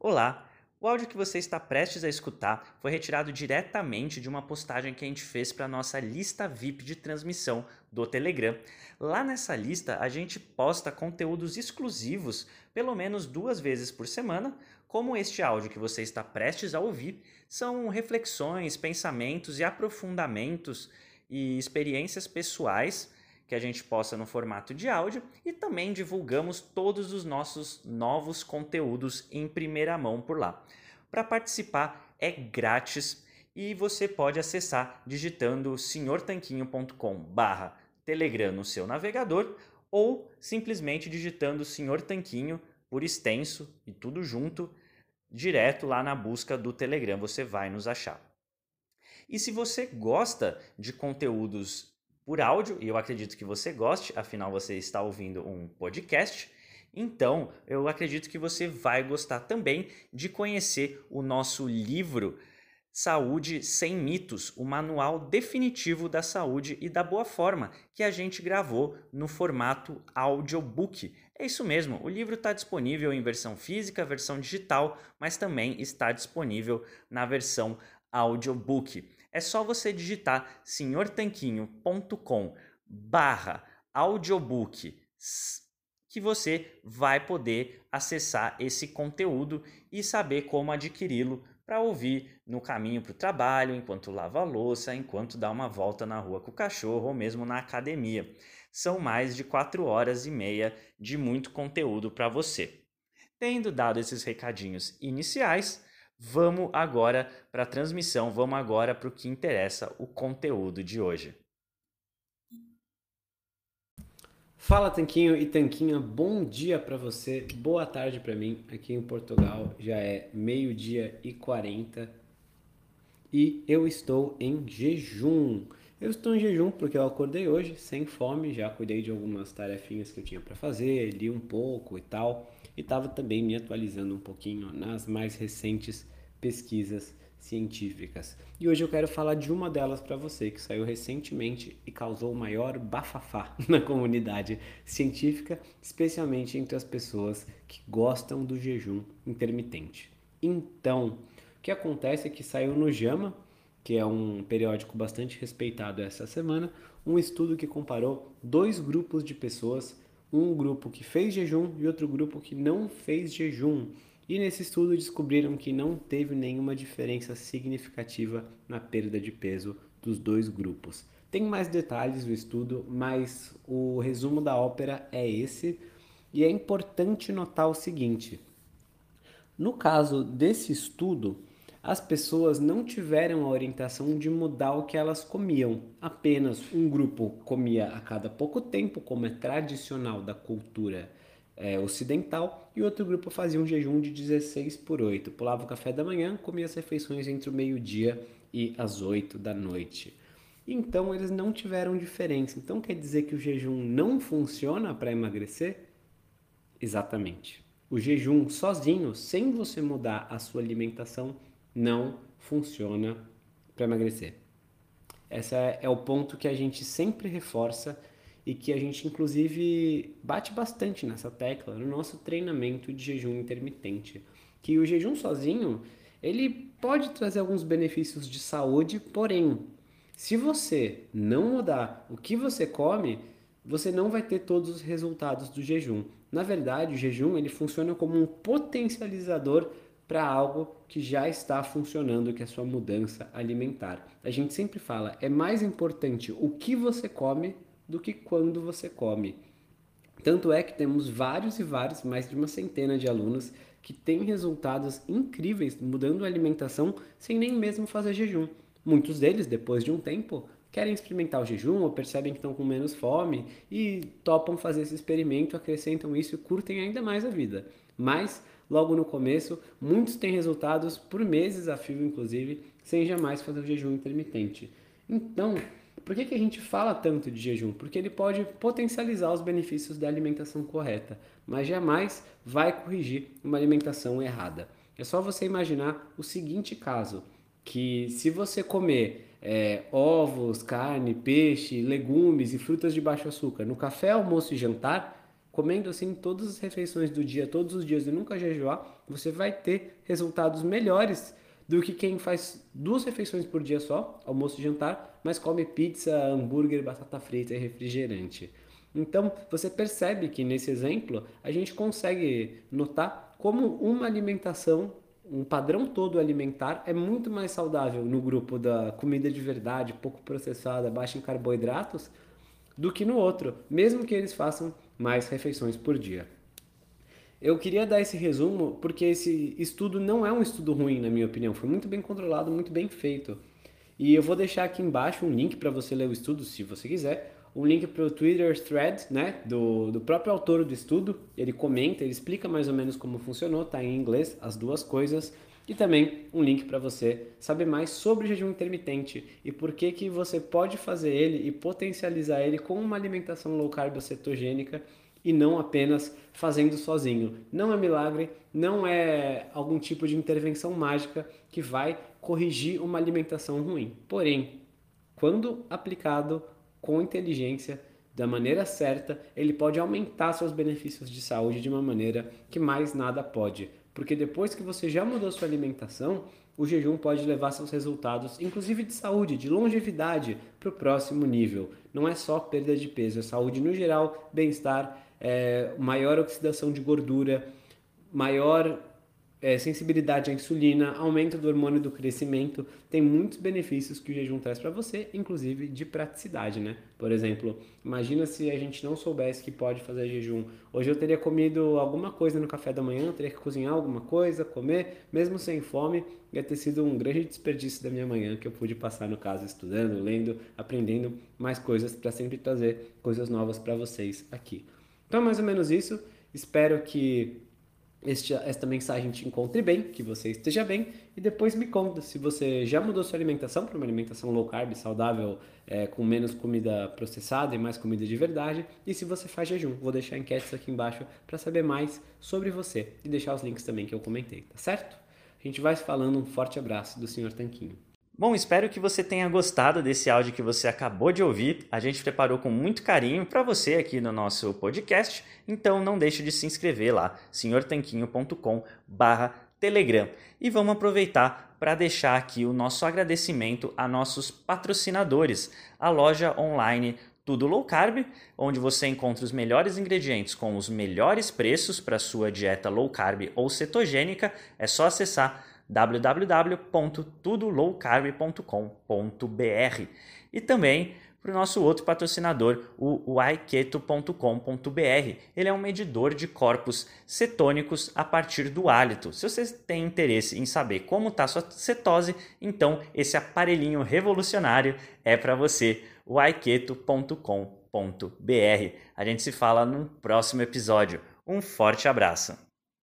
Olá! O áudio que você está prestes a escutar foi retirado diretamente de uma postagem que a gente fez para a nossa lista VIP de transmissão do Telegram. Lá nessa lista a gente posta conteúdos exclusivos pelo menos duas vezes por semana, como este áudio que você está prestes a ouvir. São reflexões, pensamentos e aprofundamentos e experiências pessoais que a gente posta no formato de áudio e também divulgamos todos os nossos novos conteúdos em primeira mão por lá. Para participar é grátis e você pode acessar digitando senhortanquinho.com/telegram no seu navegador ou simplesmente digitando Senhor Tanquinho por extenso e tudo junto direto lá na busca do Telegram, você vai nos achar. E se você gosta de conteúdos por áudio, e eu acredito que você goste, afinal você está ouvindo um podcast. Então, eu acredito que você vai gostar também de conhecer o nosso livro Saúde Sem Mitos, o manual definitivo da saúde e da boa forma, que a gente gravou no formato audiobook. É isso mesmo, o livro está disponível em versão física, versão digital, mas também está disponível na versão audiobook é só você digitar senhortanquinho.com barra audiobook que você vai poder acessar esse conteúdo e saber como adquiri-lo para ouvir no caminho para o trabalho, enquanto lava a louça, enquanto dá uma volta na rua com o cachorro ou mesmo na academia. São mais de quatro horas e meia de muito conteúdo para você. Tendo dado esses recadinhos iniciais, Vamos agora para a transmissão, vamos agora para o que interessa, o conteúdo de hoje. Fala Tanquinho e Tanquinha, bom dia para você, boa tarde para mim. Aqui em Portugal já é meio-dia e 40 e eu estou em jejum. Eu estou em jejum porque eu acordei hoje sem fome, já cuidei de algumas tarefinhas que eu tinha para fazer, li um pouco e tal e estava também me atualizando um pouquinho nas mais recentes pesquisas científicas. E hoje eu quero falar de uma delas para você que saiu recentemente e causou o maior bafafá na comunidade científica, especialmente entre as pessoas que gostam do jejum intermitente. Então, o que acontece é que saiu no JAMA, que é um periódico bastante respeitado essa semana, um estudo que comparou dois grupos de pessoas um grupo que fez jejum e outro grupo que não fez jejum. E nesse estudo descobriram que não teve nenhuma diferença significativa na perda de peso dos dois grupos. Tem mais detalhes do estudo, mas o resumo da ópera é esse. E é importante notar o seguinte: no caso desse estudo, as pessoas não tiveram a orientação de mudar o que elas comiam. Apenas um grupo comia a cada pouco tempo, como é tradicional da cultura é, ocidental, e outro grupo fazia um jejum de 16 por 8. Pulava o café da manhã, comia as refeições entre o meio-dia e as 8 da noite. Então eles não tiveram diferença. Então quer dizer que o jejum não funciona para emagrecer? Exatamente. O jejum sozinho, sem você mudar a sua alimentação, não funciona para emagrecer. Esse é, o ponto que a gente sempre reforça e que a gente inclusive bate bastante nessa tecla no nosso treinamento de jejum intermitente, que o jejum sozinho, ele pode trazer alguns benefícios de saúde, porém, se você não mudar o que você come, você não vai ter todos os resultados do jejum. Na verdade, o jejum ele funciona como um potencializador para algo que já está funcionando, que é a sua mudança alimentar. A gente sempre fala, é mais importante o que você come do que quando você come. Tanto é que temos vários e vários, mais de uma centena de alunos que têm resultados incríveis mudando a alimentação sem nem mesmo fazer jejum. Muitos deles, depois de um tempo, querem experimentar o jejum ou percebem que estão com menos fome e topam fazer esse experimento, acrescentam isso e curtem ainda mais a vida. Mas logo no começo, muitos têm resultados por meses a fio, inclusive, sem jamais fazer o jejum intermitente. Então, por que, que a gente fala tanto de jejum? Porque ele pode potencializar os benefícios da alimentação correta, mas jamais vai corrigir uma alimentação errada. É só você imaginar o seguinte caso: que se você comer é, ovos, carne, peixe, legumes e frutas de baixo açúcar no café, almoço e jantar, comendo assim todas as refeições do dia, todos os dias e nunca jejuar, você vai ter resultados melhores do que quem faz duas refeições por dia só, almoço e jantar, mas come pizza, hambúrguer, batata frita e refrigerante. Então, você percebe que nesse exemplo a gente consegue notar como uma alimentação, um padrão todo alimentar é muito mais saudável no grupo da comida de verdade, pouco processada, baixa em carboidratos, do que no outro, mesmo que eles façam mais refeições por dia. Eu queria dar esse resumo porque esse estudo não é um estudo ruim, na minha opinião. Foi muito bem controlado, muito bem feito. E eu vou deixar aqui embaixo um link para você ler o estudo, se você quiser. Um link para o Twitter thread né, do, do próprio autor do estudo. Ele comenta, ele explica mais ou menos como funcionou, tá em inglês, as duas coisas. E também um link para você saber mais sobre o jejum intermitente e por que, que você pode fazer ele e potencializar ele com uma alimentação low carb cetogênica e não apenas fazendo sozinho. Não é milagre, não é algum tipo de intervenção mágica que vai corrigir uma alimentação ruim. Porém, quando aplicado com inteligência, da maneira certa, ele pode aumentar seus benefícios de saúde de uma maneira que mais nada pode. Porque depois que você já mudou sua alimentação, o jejum pode levar seus resultados, inclusive de saúde, de longevidade, para o próximo nível. Não é só perda de peso, é saúde no geral, bem-estar é, maior oxidação de gordura, maior é, sensibilidade à insulina, aumento do hormônio do crescimento, tem muitos benefícios que o jejum traz para você, inclusive de praticidade, né? Por exemplo, imagina se a gente não soubesse que pode fazer jejum. Hoje eu teria comido alguma coisa no café da manhã, teria que cozinhar alguma coisa, comer, mesmo sem fome, ia ter sido um grande desperdício da minha manhã que eu pude passar no caso estudando, lendo, aprendendo mais coisas para sempre trazer coisas novas para vocês aqui. Então, é mais ou menos isso. Espero que este, esta mensagem te encontre bem, que você esteja bem e depois me conta se você já mudou sua alimentação para uma alimentação low carb, saudável, é, com menos comida processada e mais comida de verdade e se você faz jejum. Vou deixar enquetes aqui embaixo para saber mais sobre você e deixar os links também que eu comentei, tá certo? A gente vai falando, um forte abraço do Sr. Tanquinho. Bom, espero que você tenha gostado desse áudio que você acabou de ouvir. A gente preparou com muito carinho para você aqui no nosso podcast, então não deixe de se inscrever lá, senhortanquinho.com/telegram. E vamos aproveitar para deixar aqui o nosso agradecimento a nossos patrocinadores, a loja online tudo Low Carb, onde você encontra os melhores ingredientes com os melhores preços para sua dieta low carb ou cetogênica. É só acessar www.tudolowcarb.com.br e também para o nosso outro patrocinador, o yketo.com.br. Ele é um medidor de corpos cetônicos a partir do hálito. Se você tem interesse em saber como está sua cetose, então esse aparelhinho revolucionário é para você, o. A gente se fala no próximo episódio. Um forte abraço!